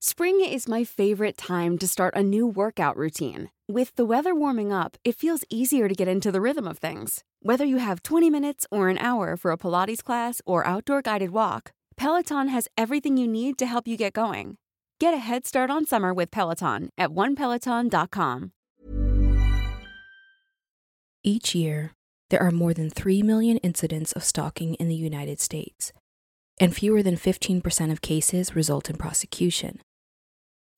Spring is my favorite time to start a new workout routine. With the weather warming up, it feels easier to get into the rhythm of things. Whether you have 20 minutes or an hour for a Pilates class or outdoor guided walk, Peloton has everything you need to help you get going. Get a head start on summer with Peloton at onepeloton.com. Each year, there are more than 3 million incidents of stalking in the United States, and fewer than 15% of cases result in prosecution.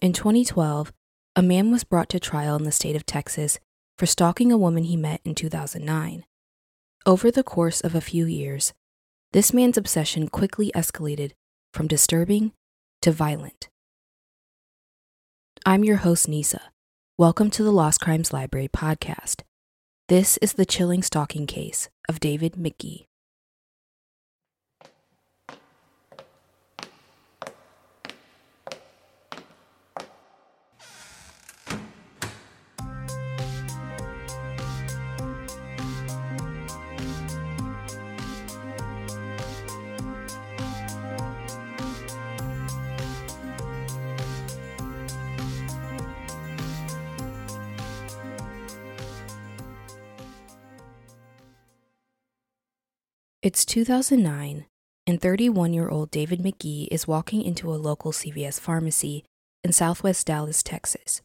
In 2012, a man was brought to trial in the state of Texas for stalking a woman he met in 2009. Over the course of a few years, this man's obsession quickly escalated from disturbing to violent. I'm your host, Nisa. Welcome to the Lost Crimes Library podcast. This is the chilling stalking case of David McGee. It's 2009, and 31 year old David McGee is walking into a local CVS pharmacy in southwest Dallas, Texas.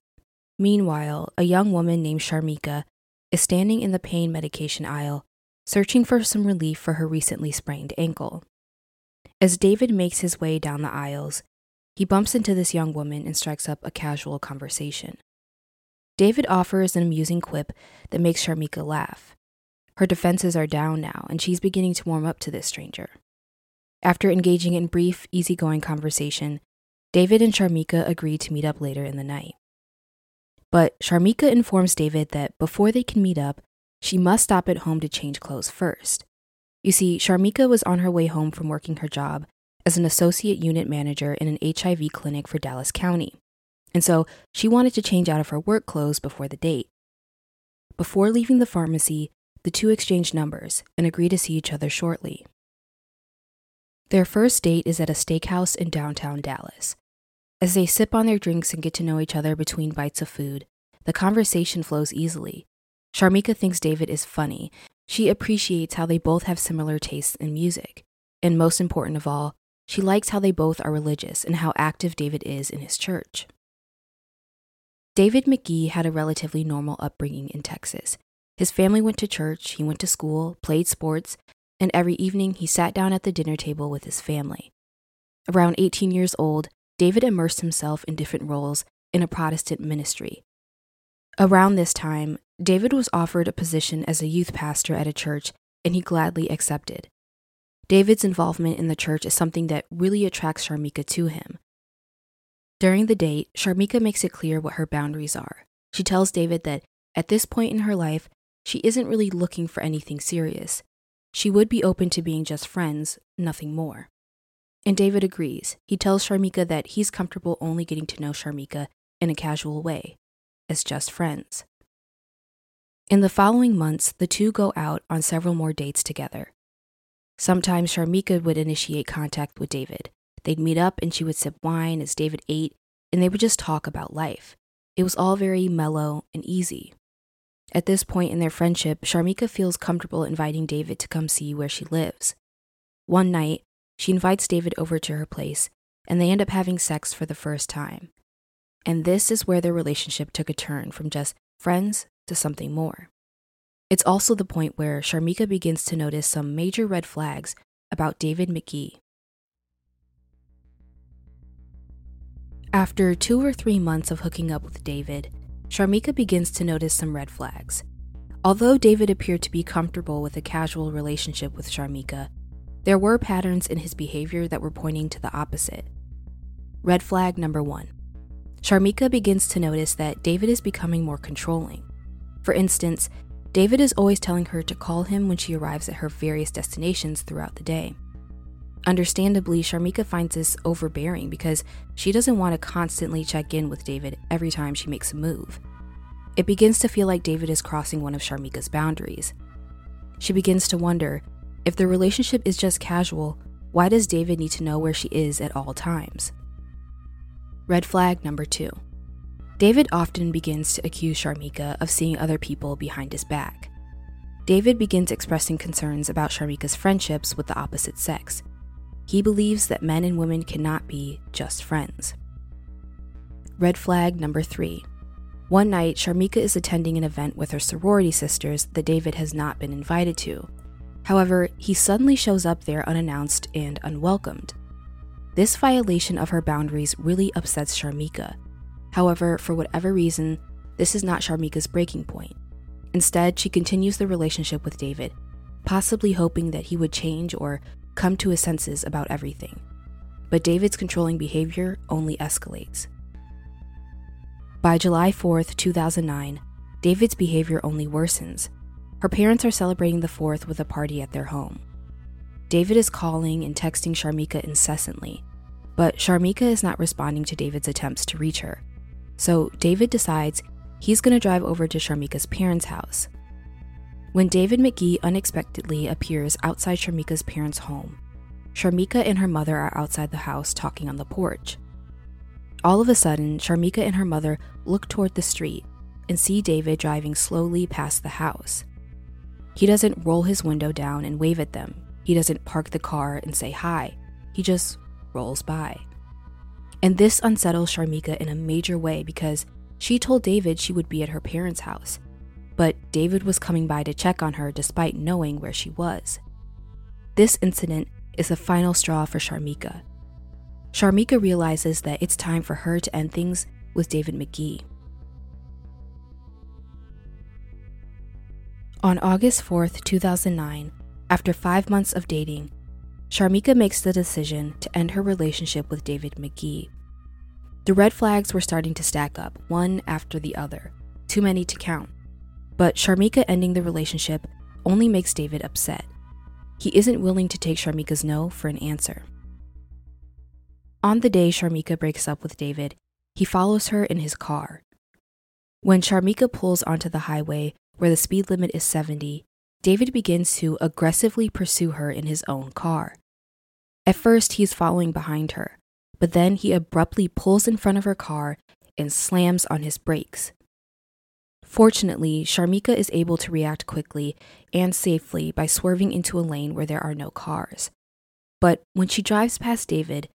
Meanwhile, a young woman named Sharmika is standing in the pain medication aisle, searching for some relief for her recently sprained ankle. As David makes his way down the aisles, he bumps into this young woman and strikes up a casual conversation. David offers an amusing quip that makes Sharmika laugh. Her defenses are down now, and she's beginning to warm up to this stranger. After engaging in brief, easygoing conversation, David and Sharmika agree to meet up later in the night. But Sharmika informs David that before they can meet up, she must stop at home to change clothes first. You see, Sharmika was on her way home from working her job as an associate unit manager in an HIV clinic for Dallas County, and so she wanted to change out of her work clothes before the date. Before leaving the pharmacy, the two exchange numbers and agree to see each other shortly. Their first date is at a steakhouse in downtown Dallas. As they sip on their drinks and get to know each other between bites of food, the conversation flows easily. Sharmika thinks David is funny. She appreciates how they both have similar tastes in music. And most important of all, she likes how they both are religious and how active David is in his church. David McGee had a relatively normal upbringing in Texas. His family went to church, he went to school, played sports, and every evening he sat down at the dinner table with his family. Around 18 years old, David immersed himself in different roles in a Protestant ministry. Around this time, David was offered a position as a youth pastor at a church, and he gladly accepted. David's involvement in the church is something that really attracts Sharmika to him. During the date, Sharmika makes it clear what her boundaries are. She tells David that at this point in her life, she isn't really looking for anything serious. She would be open to being just friends, nothing more. And David agrees. He tells Sharmika that he's comfortable only getting to know Sharmika in a casual way, as just friends. In the following months, the two go out on several more dates together. Sometimes Sharmika would initiate contact with David. They'd meet up and she would sip wine as David ate, and they would just talk about life. It was all very mellow and easy. At this point in their friendship, Sharmika feels comfortable inviting David to come see where she lives. One night, she invites David over to her place, and they end up having sex for the first time. And this is where their relationship took a turn from just friends to something more. It's also the point where Sharmika begins to notice some major red flags about David McGee. After two or three months of hooking up with David, Sharmika begins to notice some red flags. Although David appeared to be comfortable with a casual relationship with Sharmika, there were patterns in his behavior that were pointing to the opposite. Red flag number one Sharmika begins to notice that David is becoming more controlling. For instance, David is always telling her to call him when she arrives at her various destinations throughout the day. Understandably, Sharmika finds this overbearing because she doesn't want to constantly check in with David every time she makes a move. It begins to feel like David is crossing one of Sharmika's boundaries. She begins to wonder if the relationship is just casual, why does David need to know where she is at all times? Red flag number two David often begins to accuse Sharmika of seeing other people behind his back. David begins expressing concerns about Sharmika's friendships with the opposite sex. He believes that men and women cannot be just friends. Red flag number three. One night, Sharmika is attending an event with her sorority sisters that David has not been invited to. However, he suddenly shows up there unannounced and unwelcomed. This violation of her boundaries really upsets Sharmika. However, for whatever reason, this is not Sharmika's breaking point. Instead, she continues the relationship with David, possibly hoping that he would change or come to his senses about everything. But David's controlling behavior only escalates. By July 4th, 2009, David's behavior only worsens. Her parents are celebrating the 4th with a party at their home. David is calling and texting Sharmika incessantly, but Sharmika is not responding to David's attempts to reach her. So David decides he's going to drive over to Sharmika's parents' house. When David McGee unexpectedly appears outside Sharmika's parents' home, Sharmika and her mother are outside the house talking on the porch. All of a sudden, Sharmika and her mother look toward the street and see David driving slowly past the house. He doesn't roll his window down and wave at them. He doesn't park the car and say hi. He just rolls by. And this unsettles Sharmika in a major way because she told David she would be at her parents' house. But David was coming by to check on her despite knowing where she was. This incident is the final straw for Sharmika. Sharmika realizes that it's time for her to end things with David McGee. On August 4th, 2009, after five months of dating, Sharmika makes the decision to end her relationship with David McGee. The red flags were starting to stack up, one after the other, too many to count. But Sharmika ending the relationship only makes David upset. He isn't willing to take Sharmika's no for an answer. On the day Sharmika breaks up with David, he follows her in his car. When Sharmika pulls onto the highway where the speed limit is 70, David begins to aggressively pursue her in his own car. At first, he's following behind her, but then he abruptly pulls in front of her car and slams on his brakes. Fortunately, Sharmika is able to react quickly and safely by swerving into a lane where there are no cars. But when she drives past David,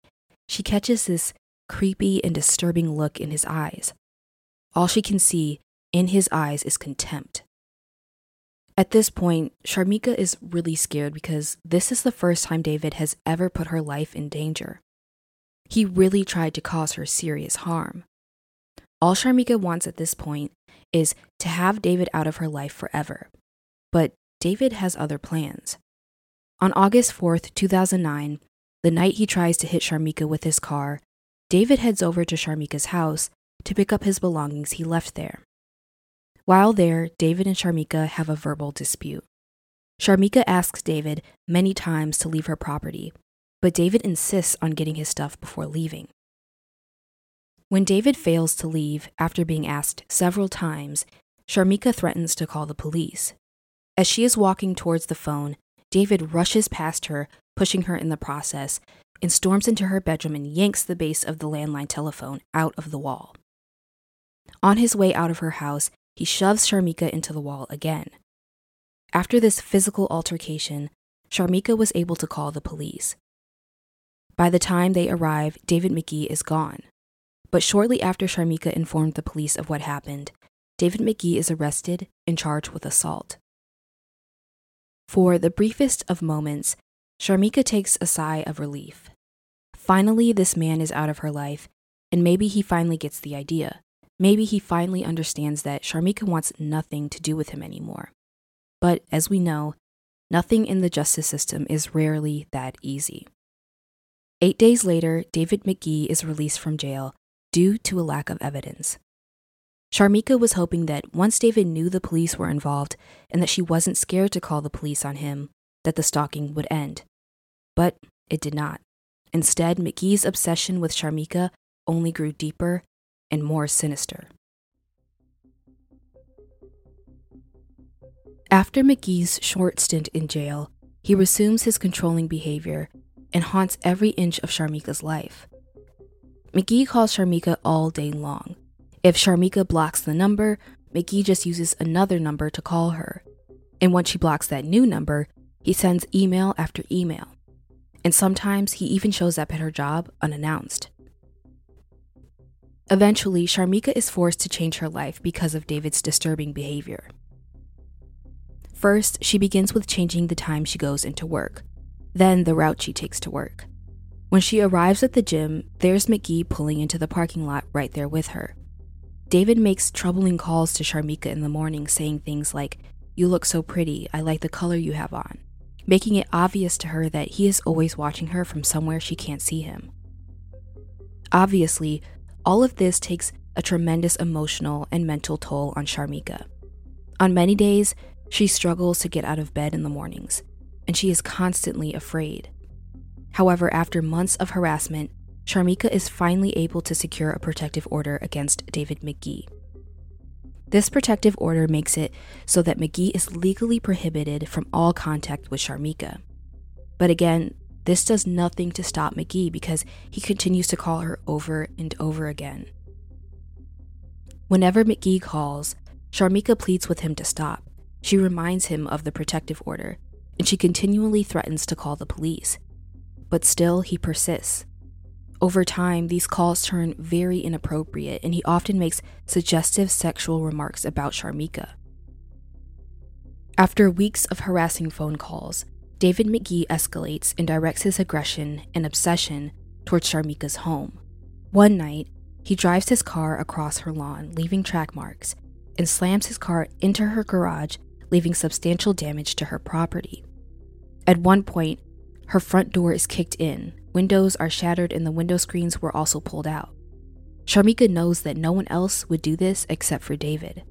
she catches this creepy and disturbing look in his eyes. All she can see in his eyes is contempt. At this point, Sharmika is really scared because this is the first time David has ever put her life in danger. He really tried to cause her serious harm. All Sharmika wants at this point is to have David out of her life forever. But David has other plans. On August 4th, 2009, the night he tries to hit Sharmika with his car, David heads over to Sharmika's house to pick up his belongings he left there. While there, David and Sharmika have a verbal dispute. Sharmika asks David many times to leave her property, but David insists on getting his stuff before leaving. When David fails to leave after being asked several times, Sharmika threatens to call the police. As she is walking towards the phone, David rushes past her, pushing her in the process, and storms into her bedroom and yanks the base of the landline telephone out of the wall. On his way out of her house, he shoves Sharmika into the wall again. After this physical altercation, Sharmika was able to call the police. By the time they arrive, David McGee is gone. But shortly after Sharmika informed the police of what happened, David McGee is arrested and charged with assault. For the briefest of moments, Sharmika takes a sigh of relief. Finally, this man is out of her life, and maybe he finally gets the idea. Maybe he finally understands that Sharmika wants nothing to do with him anymore. But as we know, nothing in the justice system is rarely that easy. Eight days later, David McGee is released from jail due to a lack of evidence. Sharmika was hoping that once David knew the police were involved and that she wasn't scared to call the police on him, that the stalking would end. But it did not. Instead, McGee's obsession with Sharmika only grew deeper and more sinister. After McGee's short stint in jail, he resumes his controlling behavior and haunts every inch of Sharmika's life. McGee calls Sharmika all day long. If Sharmika blocks the number, McGee just uses another number to call her. And once she blocks that new number, he sends email after email. And sometimes he even shows up at her job unannounced. Eventually, Sharmika is forced to change her life because of David's disturbing behavior. First, she begins with changing the time she goes into work, then the route she takes to work. When she arrives at the gym, there's McGee pulling into the parking lot right there with her. David makes troubling calls to Sharmika in the morning, saying things like, You look so pretty, I like the color you have on, making it obvious to her that he is always watching her from somewhere she can't see him. Obviously, all of this takes a tremendous emotional and mental toll on Sharmika. On many days, she struggles to get out of bed in the mornings, and she is constantly afraid. However, after months of harassment, Sharmika is finally able to secure a protective order against David McGee. This protective order makes it so that McGee is legally prohibited from all contact with Sharmika. But again, this does nothing to stop McGee because he continues to call her over and over again. Whenever McGee calls, Sharmika pleads with him to stop. She reminds him of the protective order, and she continually threatens to call the police. But still, he persists. Over time, these calls turn very inappropriate, and he often makes suggestive sexual remarks about Sharmika. After weeks of harassing phone calls, David McGee escalates and directs his aggression and obsession towards Sharmika's home. One night, he drives his car across her lawn, leaving track marks, and slams his car into her garage, leaving substantial damage to her property. At one point, her front door is kicked in, windows are shattered, and the window screens were also pulled out. Sharmika knows that no one else would do this except for David.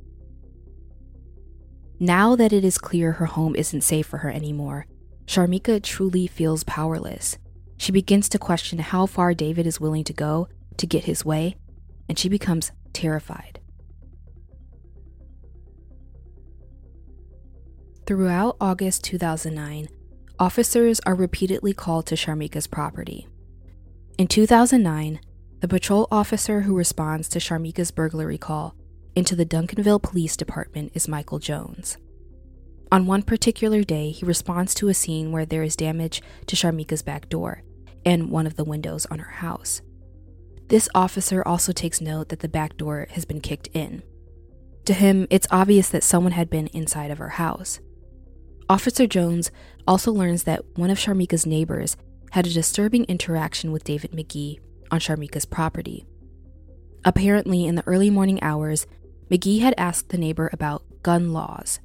Now that it is clear her home isn't safe for her anymore, Sharmika truly feels powerless. She begins to question how far David is willing to go to get his way, and she becomes terrified. Throughout August 2009, officers are repeatedly called to Sharmika's property. In 2009, the patrol officer who responds to Sharmika's burglary call into the Duncanville Police Department is Michael Jones. On one particular day, he responds to a scene where there is damage to Sharmika's back door and one of the windows on her house. This officer also takes note that the back door has been kicked in. To him, it's obvious that someone had been inside of her house. Officer Jones also learns that one of Sharmika's neighbors had a disturbing interaction with David McGee on Sharmika's property. Apparently, in the early morning hours, McGee had asked the neighbor about gun laws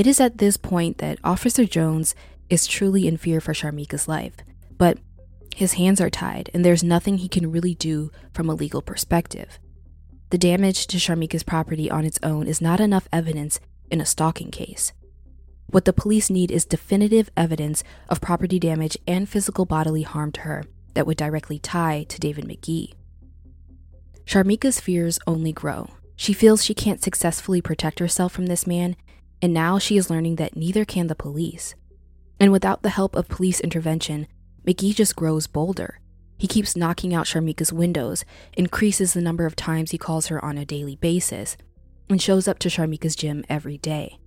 it is at this point that Officer Jones is truly in fear for Sharmika's life, but his hands are tied and there's nothing he can really do from a legal perspective. The damage to Sharmika's property on its own is not enough evidence in a stalking case. What the police need is definitive evidence of property damage and physical bodily harm to her that would directly tie to David McGee. Sharmika's fears only grow. She feels she can't successfully protect herself from this man and now she is learning that neither can the police. And without the help of police intervention, McGee just grows bolder. He keeps knocking out Sharmika's windows, increases the number of times he calls her on a daily basis, and shows up to Sharmika's gym every day.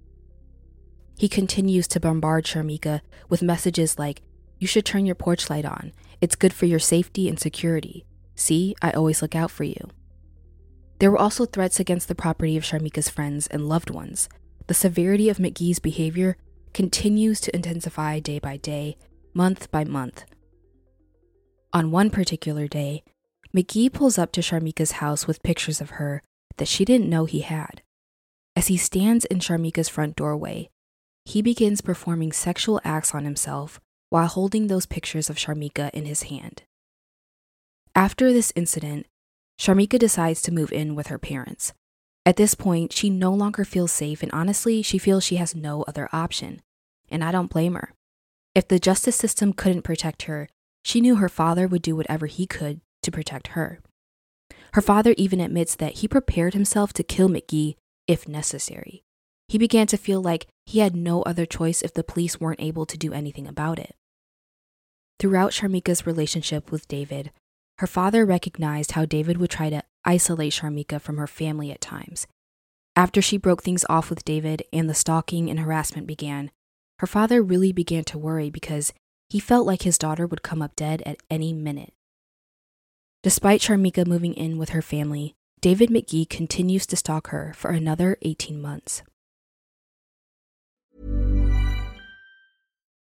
He continues to bombard Sharmika with messages like, You should turn your porch light on. It's good for your safety and security. See, I always look out for you. There were also threats against the property of Sharmika's friends and loved ones, the severity of McGee's behavior continues to intensify day by day, month by month. On one particular day, McGee pulls up to Sharmika's house with pictures of her that she didn't know he had. As he stands in Sharmika's front doorway, he begins performing sexual acts on himself while holding those pictures of Sharmika in his hand. After this incident, Sharmika decides to move in with her parents. At this point, she no longer feels safe, and honestly, she feels she has no other option. And I don't blame her. If the justice system couldn't protect her, she knew her father would do whatever he could to protect her. Her father even admits that he prepared himself to kill McGee if necessary. He began to feel like he had no other choice if the police weren't able to do anything about it. Throughout Sharmika's relationship with David, her father recognized how David would try to isolate Sharmika from her family at times. After she broke things off with David and the stalking and harassment began, her father really began to worry because he felt like his daughter would come up dead at any minute. Despite Sharmika moving in with her family, David McGee continues to stalk her for another 18 months.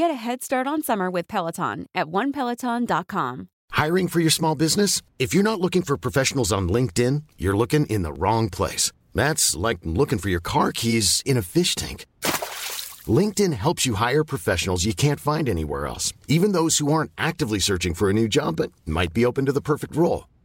Get a head start on summer with Peloton at onepeloton.com. Hiring for your small business? If you're not looking for professionals on LinkedIn, you're looking in the wrong place. That's like looking for your car keys in a fish tank. LinkedIn helps you hire professionals you can't find anywhere else, even those who aren't actively searching for a new job but might be open to the perfect role.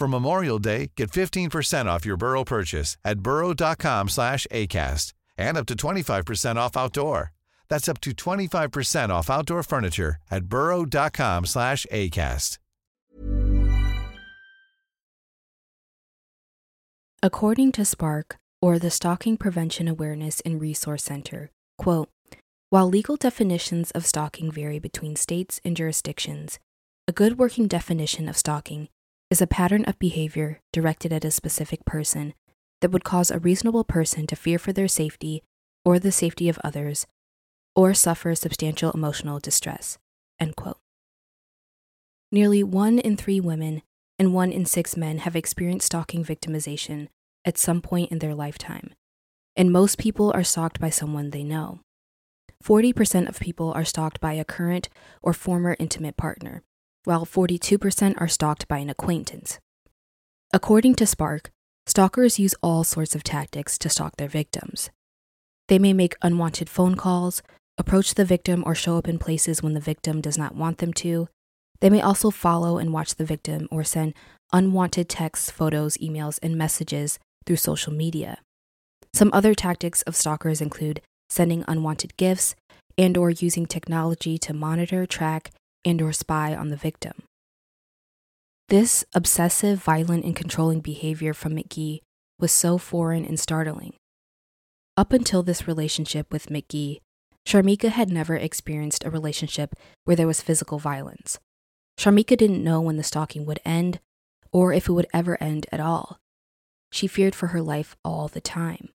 For Memorial Day, get 15% off your Burrow purchase at burrow.com slash ACAST and up to 25% off outdoor. That's up to 25% off outdoor furniture at burrow.com slash ACAST. According to SPARC, or the Stalking Prevention Awareness and Resource Center, quote, while legal definitions of stalking vary between states and jurisdictions, a good working definition of stalking is a pattern of behavior directed at a specific person that would cause a reasonable person to fear for their safety or the safety of others or suffer substantial emotional distress. Nearly one in three women and one in six men have experienced stalking victimization at some point in their lifetime, and most people are stalked by someone they know. 40% of people are stalked by a current or former intimate partner, while 42% are stalked by an acquaintance. According to SPARC, stalkers use all sorts of tactics to stalk their victims. They may make unwanted phone calls, approach the victim, or show up in places when the victim does not want them to. They may also follow and watch the victim or send unwanted texts, photos, emails, and messages through social media. Some other tactics of stalkers include sending unwanted gifts and or using technology to monitor, track, and or spy on the victim. This obsessive, violent, and controlling behavior from McGee was so foreign and startling. Up until this relationship with McGee, Sharmika had never experienced a relationship where there was physical violence. Sharmika didn't know when the stalking would end or if it would ever end at all. She feared for her life all the time.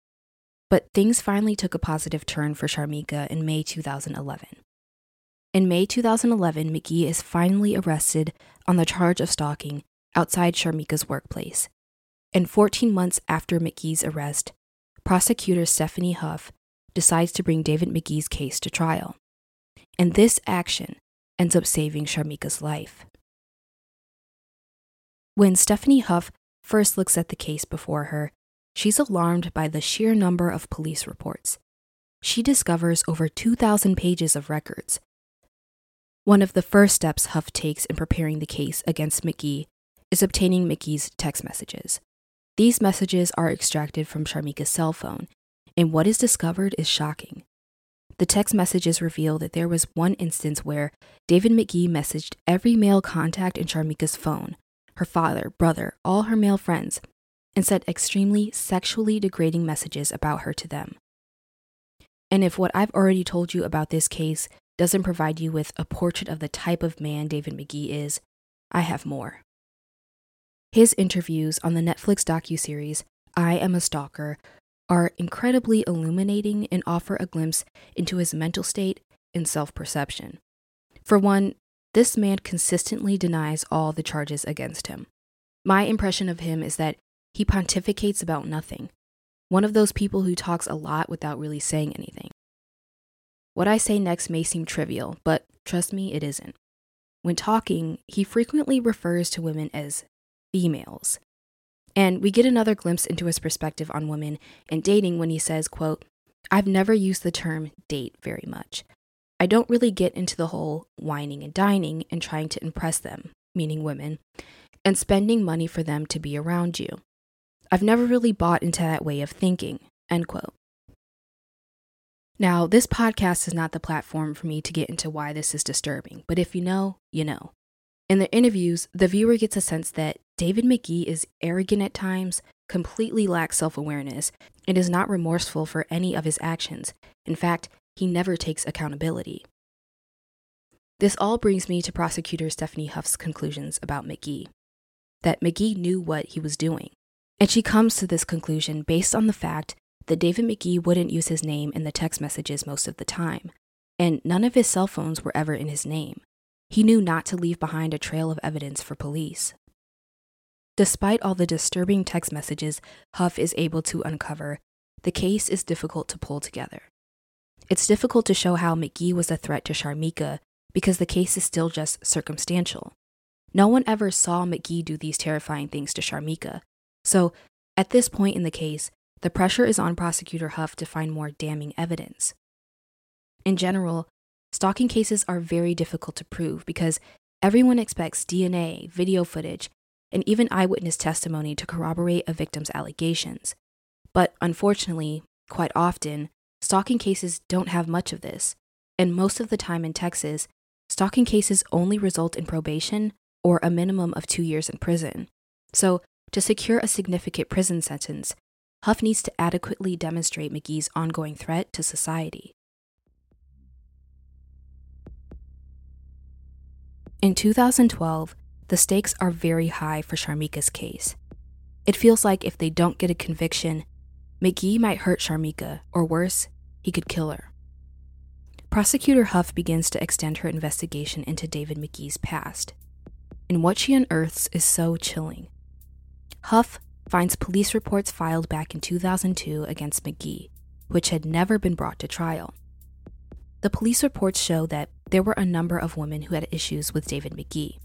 But things finally took a positive turn for Sharmika in May 2011. In May 2011, McGee is finally arrested on the charge of stalking outside Sharmika's workplace. And 14 months after McGee's arrest, prosecutor Stephanie Huff decides to bring David McGee's case to trial. And this action ends up saving Sharmika's life. When Stephanie Huff first looks at the case before her, she's alarmed by the sheer number of police reports. She discovers over 2,000 pages of records. One of the first steps Huff takes in preparing the case against McGee is obtaining McGee's text messages. These messages are extracted from Sharmika's cell phone, and what is discovered is shocking. The text messages reveal that there was one instance where David McGee messaged every male contact in Sharmika's phone her father, brother, all her male friends and sent extremely sexually degrading messages about her to them. And if what I've already told you about this case doesn't provide you with a portrait of the type of man David McGee is, I have more. His interviews on the Netflix docuseries I Am a Stalker are incredibly illuminating and offer a glimpse into his mental state and self perception. For one, this man consistently denies all the charges against him. My impression of him is that he pontificates about nothing, one of those people who talks a lot without really saying anything. What I say next may seem trivial, but trust me, it isn't. When talking, he frequently refers to women as females, and we get another glimpse into his perspective on women and dating when he says, quote, I've never used the term date very much. I don't really get into the whole wining and dining and trying to impress them, meaning women, and spending money for them to be around you. I've never really bought into that way of thinking, end quote. Now, this podcast is not the platform for me to get into why this is disturbing, but if you know, you know. In the interviews, the viewer gets a sense that David McGee is arrogant at times, completely lacks self awareness, and is not remorseful for any of his actions. In fact, he never takes accountability. This all brings me to prosecutor Stephanie Huff's conclusions about McGee that McGee knew what he was doing. And she comes to this conclusion based on the fact that David McGee wouldn't use his name in the text messages most of the time, and none of his cell phones were ever in his name. He knew not to leave behind a trail of evidence for police. Despite all the disturbing text messages Huff is able to uncover, the case is difficult to pull together. It's difficult to show how McGee was a threat to Sharmika because the case is still just circumstantial. No one ever saw McGee do these terrifying things to Sharmika. So, at this point in the case, the pressure is on prosecutor Huff to find more damning evidence. In general, Stalking cases are very difficult to prove because everyone expects DNA, video footage, and even eyewitness testimony to corroborate a victim's allegations. But unfortunately, quite often, stalking cases don't have much of this, and most of the time in Texas, stalking cases only result in probation or a minimum of two years in prison. So, to secure a significant prison sentence, Huff needs to adequately demonstrate McGee's ongoing threat to society. In 2012, the stakes are very high for Sharmika's case. It feels like if they don't get a conviction, McGee might hurt Sharmika, or worse, he could kill her. Prosecutor Huff begins to extend her investigation into David McGee's past. And what she unearths is so chilling. Huff finds police reports filed back in 2002 against McGee, which had never been brought to trial. The police reports show that there were a number of women who had issues with David McGee.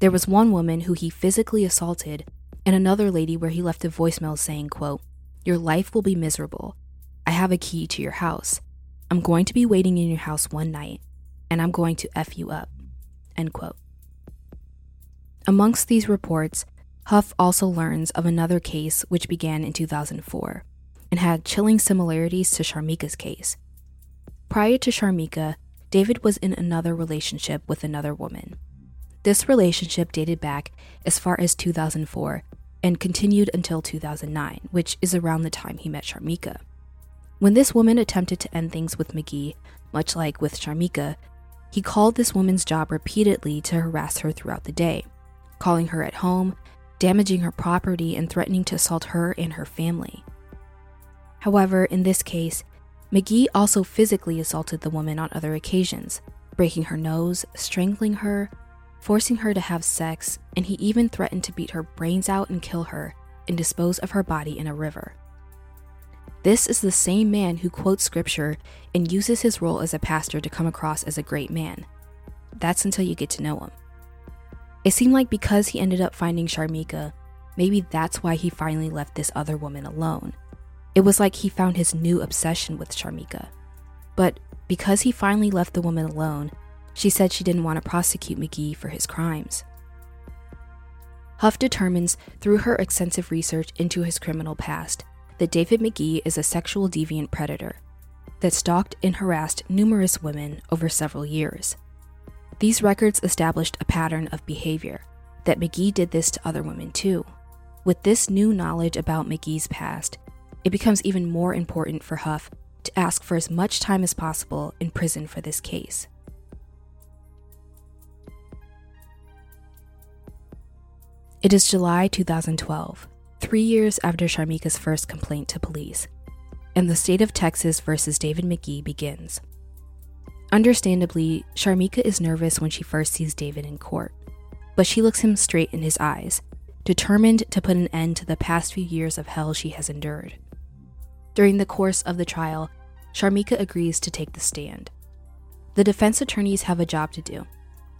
There was one woman who he physically assaulted, and another lady where he left a voicemail saying, quote, Your life will be miserable. I have a key to your house. I'm going to be waiting in your house one night, and I'm going to F you up. End quote. Amongst these reports, Huff also learns of another case which began in 2004 and had chilling similarities to Sharmika's case. Prior to Sharmika, David was in another relationship with another woman. This relationship dated back as far as 2004 and continued until 2009, which is around the time he met Sharmika. When this woman attempted to end things with McGee, much like with Sharmika, he called this woman's job repeatedly to harass her throughout the day, calling her at home, damaging her property, and threatening to assault her and her family. However, in this case, McGee also physically assaulted the woman on other occasions, breaking her nose, strangling her, forcing her to have sex, and he even threatened to beat her brains out and kill her and dispose of her body in a river. This is the same man who quotes scripture and uses his role as a pastor to come across as a great man. That's until you get to know him. It seemed like because he ended up finding Sharmika, maybe that's why he finally left this other woman alone it was like he found his new obsession with Sharmika. But because he finally left the woman alone, she said she didn't want to prosecute McGee for his crimes. Huff determines through her extensive research into his criminal past that David McGee is a sexual deviant predator that stalked and harassed numerous women over several years. These records established a pattern of behavior that McGee did this to other women too. With this new knowledge about McGee's past, it becomes even more important for Huff to ask for as much time as possible in prison for this case. It is July 2012, three years after Sharmika's first complaint to police, and the state of Texas versus David McGee begins. Understandably, Sharmika is nervous when she first sees David in court, but she looks him straight in his eyes, determined to put an end to the past few years of hell she has endured. During the course of the trial, Sharmika agrees to take the stand. The defense attorneys have a job to do,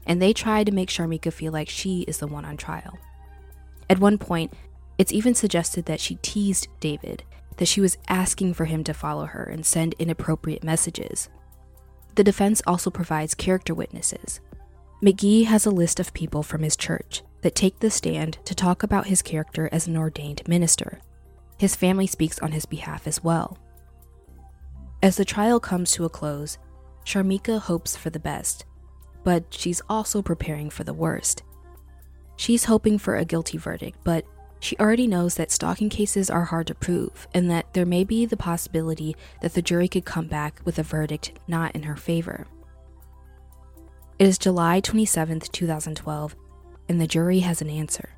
and they try to make Sharmika feel like she is the one on trial. At one point, it's even suggested that she teased David, that she was asking for him to follow her and send inappropriate messages. The defense also provides character witnesses. McGee has a list of people from his church that take the stand to talk about his character as an ordained minister. His family speaks on his behalf as well. As the trial comes to a close, Sharmika hopes for the best, but she's also preparing for the worst. She's hoping for a guilty verdict, but she already knows that stalking cases are hard to prove and that there may be the possibility that the jury could come back with a verdict not in her favor. It is July 27, 2012, and the jury has an answer.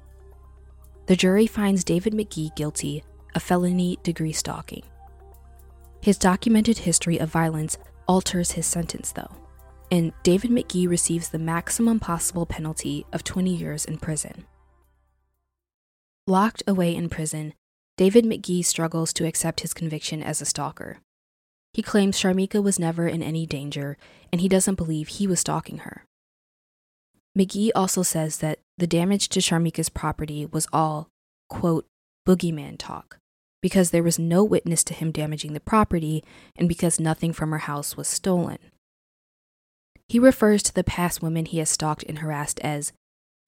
The jury finds David McGee guilty of felony degree stalking. His documented history of violence alters his sentence, though and David McGee receives the maximum possible penalty of 20 years in prison. Locked away in prison, David McGee struggles to accept his conviction as a stalker. He claims Sharmika was never in any danger, and he doesn't believe he was stalking her. McGee also says that the damage to Sharmika's property was all, quote, boogeyman talk, because there was no witness to him damaging the property and because nothing from her house was stolen. He refers to the past women he has stalked and harassed as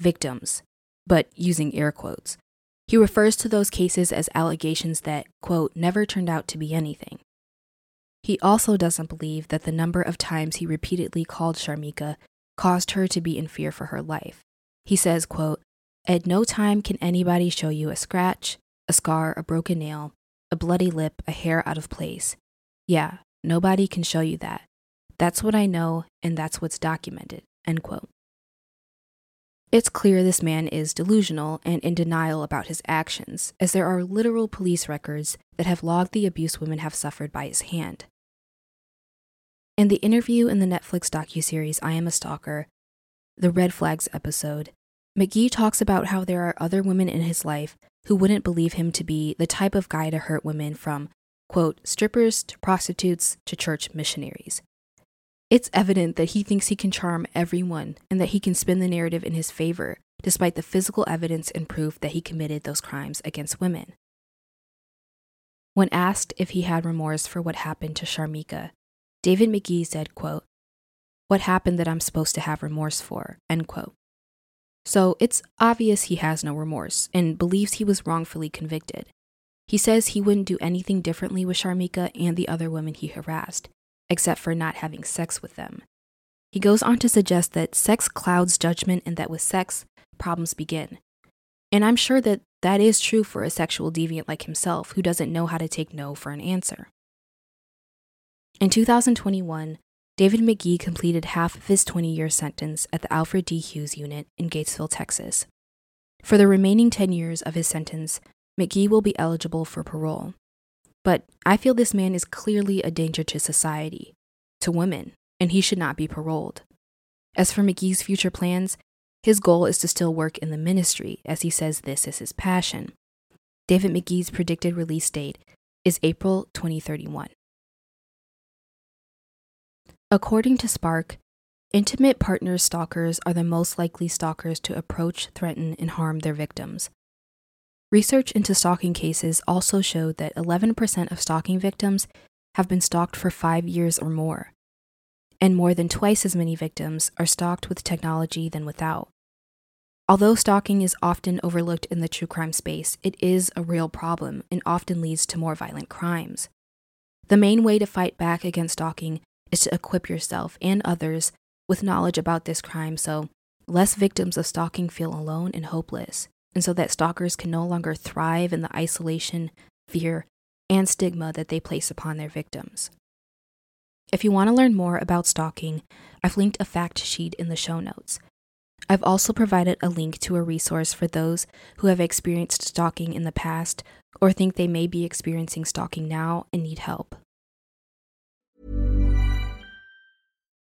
victims, but using air quotes. He refers to those cases as allegations that, quote, never turned out to be anything. He also doesn't believe that the number of times he repeatedly called Sharmika caused her to be in fear for her life. He says, quote, At no time can anybody show you a scratch, a scar, a broken nail, a bloody lip, a hair out of place. Yeah, nobody can show you that. That's what I know, and that's what's documented. End quote. It's clear this man is delusional and in denial about his actions, as there are literal police records that have logged the abuse women have suffered by his hand. In the interview in the Netflix docuseries I Am a Stalker, the Red Flags episode, McGee talks about how there are other women in his life who wouldn't believe him to be the type of guy to hurt women from, quote, strippers to prostitutes to church missionaries. It's evident that he thinks he can charm everyone and that he can spin the narrative in his favor, despite the physical evidence and proof that he committed those crimes against women. When asked if he had remorse for what happened to Sharmika, David McGee said, quote, What happened that I'm supposed to have remorse for? End quote. So it's obvious he has no remorse and believes he was wrongfully convicted. He says he wouldn't do anything differently with Sharmika and the other women he harassed, except for not having sex with them. He goes on to suggest that sex clouds judgment and that with sex, problems begin. And I'm sure that that is true for a sexual deviant like himself who doesn't know how to take no for an answer. In 2021, David McGee completed half of his 20 year sentence at the Alfred D. Hughes Unit in Gatesville, Texas. For the remaining 10 years of his sentence, McGee will be eligible for parole. But I feel this man is clearly a danger to society, to women, and he should not be paroled. As for McGee's future plans, his goal is to still work in the ministry, as he says this is his passion. David McGee's predicted release date is April 2031. According to SPARC, intimate partner stalkers are the most likely stalkers to approach, threaten, and harm their victims. Research into stalking cases also showed that 11% of stalking victims have been stalked for five years or more, and more than twice as many victims are stalked with technology than without. Although stalking is often overlooked in the true crime space, it is a real problem and often leads to more violent crimes. The main way to fight back against stalking is to equip yourself and others with knowledge about this crime so less victims of stalking feel alone and hopeless, and so that stalkers can no longer thrive in the isolation, fear, and stigma that they place upon their victims. If you want to learn more about stalking, I've linked a fact sheet in the show notes. I've also provided a link to a resource for those who have experienced stalking in the past or think they may be experiencing stalking now and need help.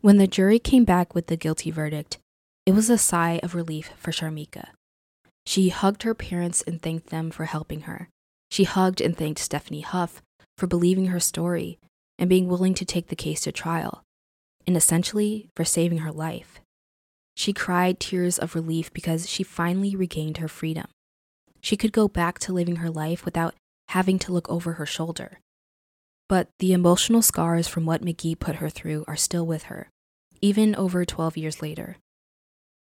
When the jury came back with the guilty verdict, it was a sigh of relief for Sharmika. She hugged her parents and thanked them for helping her. She hugged and thanked Stephanie Huff for believing her story and being willing to take the case to trial, and essentially for saving her life. She cried tears of relief because she finally regained her freedom. She could go back to living her life without having to look over her shoulder. But the emotional scars from what McGee put her through are still with her, even over 12 years later.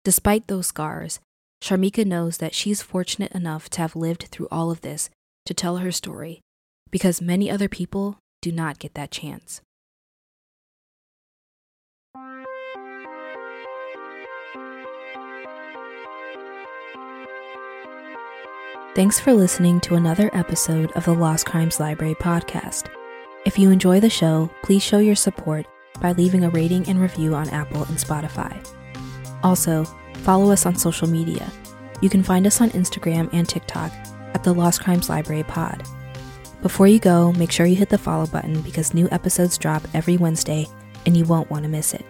Despite those scars, Sharmika knows that she's fortunate enough to have lived through all of this to tell her story, because many other people do not get that chance. Thanks for listening to another episode of the Lost Crimes Library podcast. If you enjoy the show, please show your support by leaving a rating and review on Apple and Spotify. Also, follow us on social media. You can find us on Instagram and TikTok at the Lost Crimes Library Pod. Before you go, make sure you hit the follow button because new episodes drop every Wednesday and you won't want to miss it.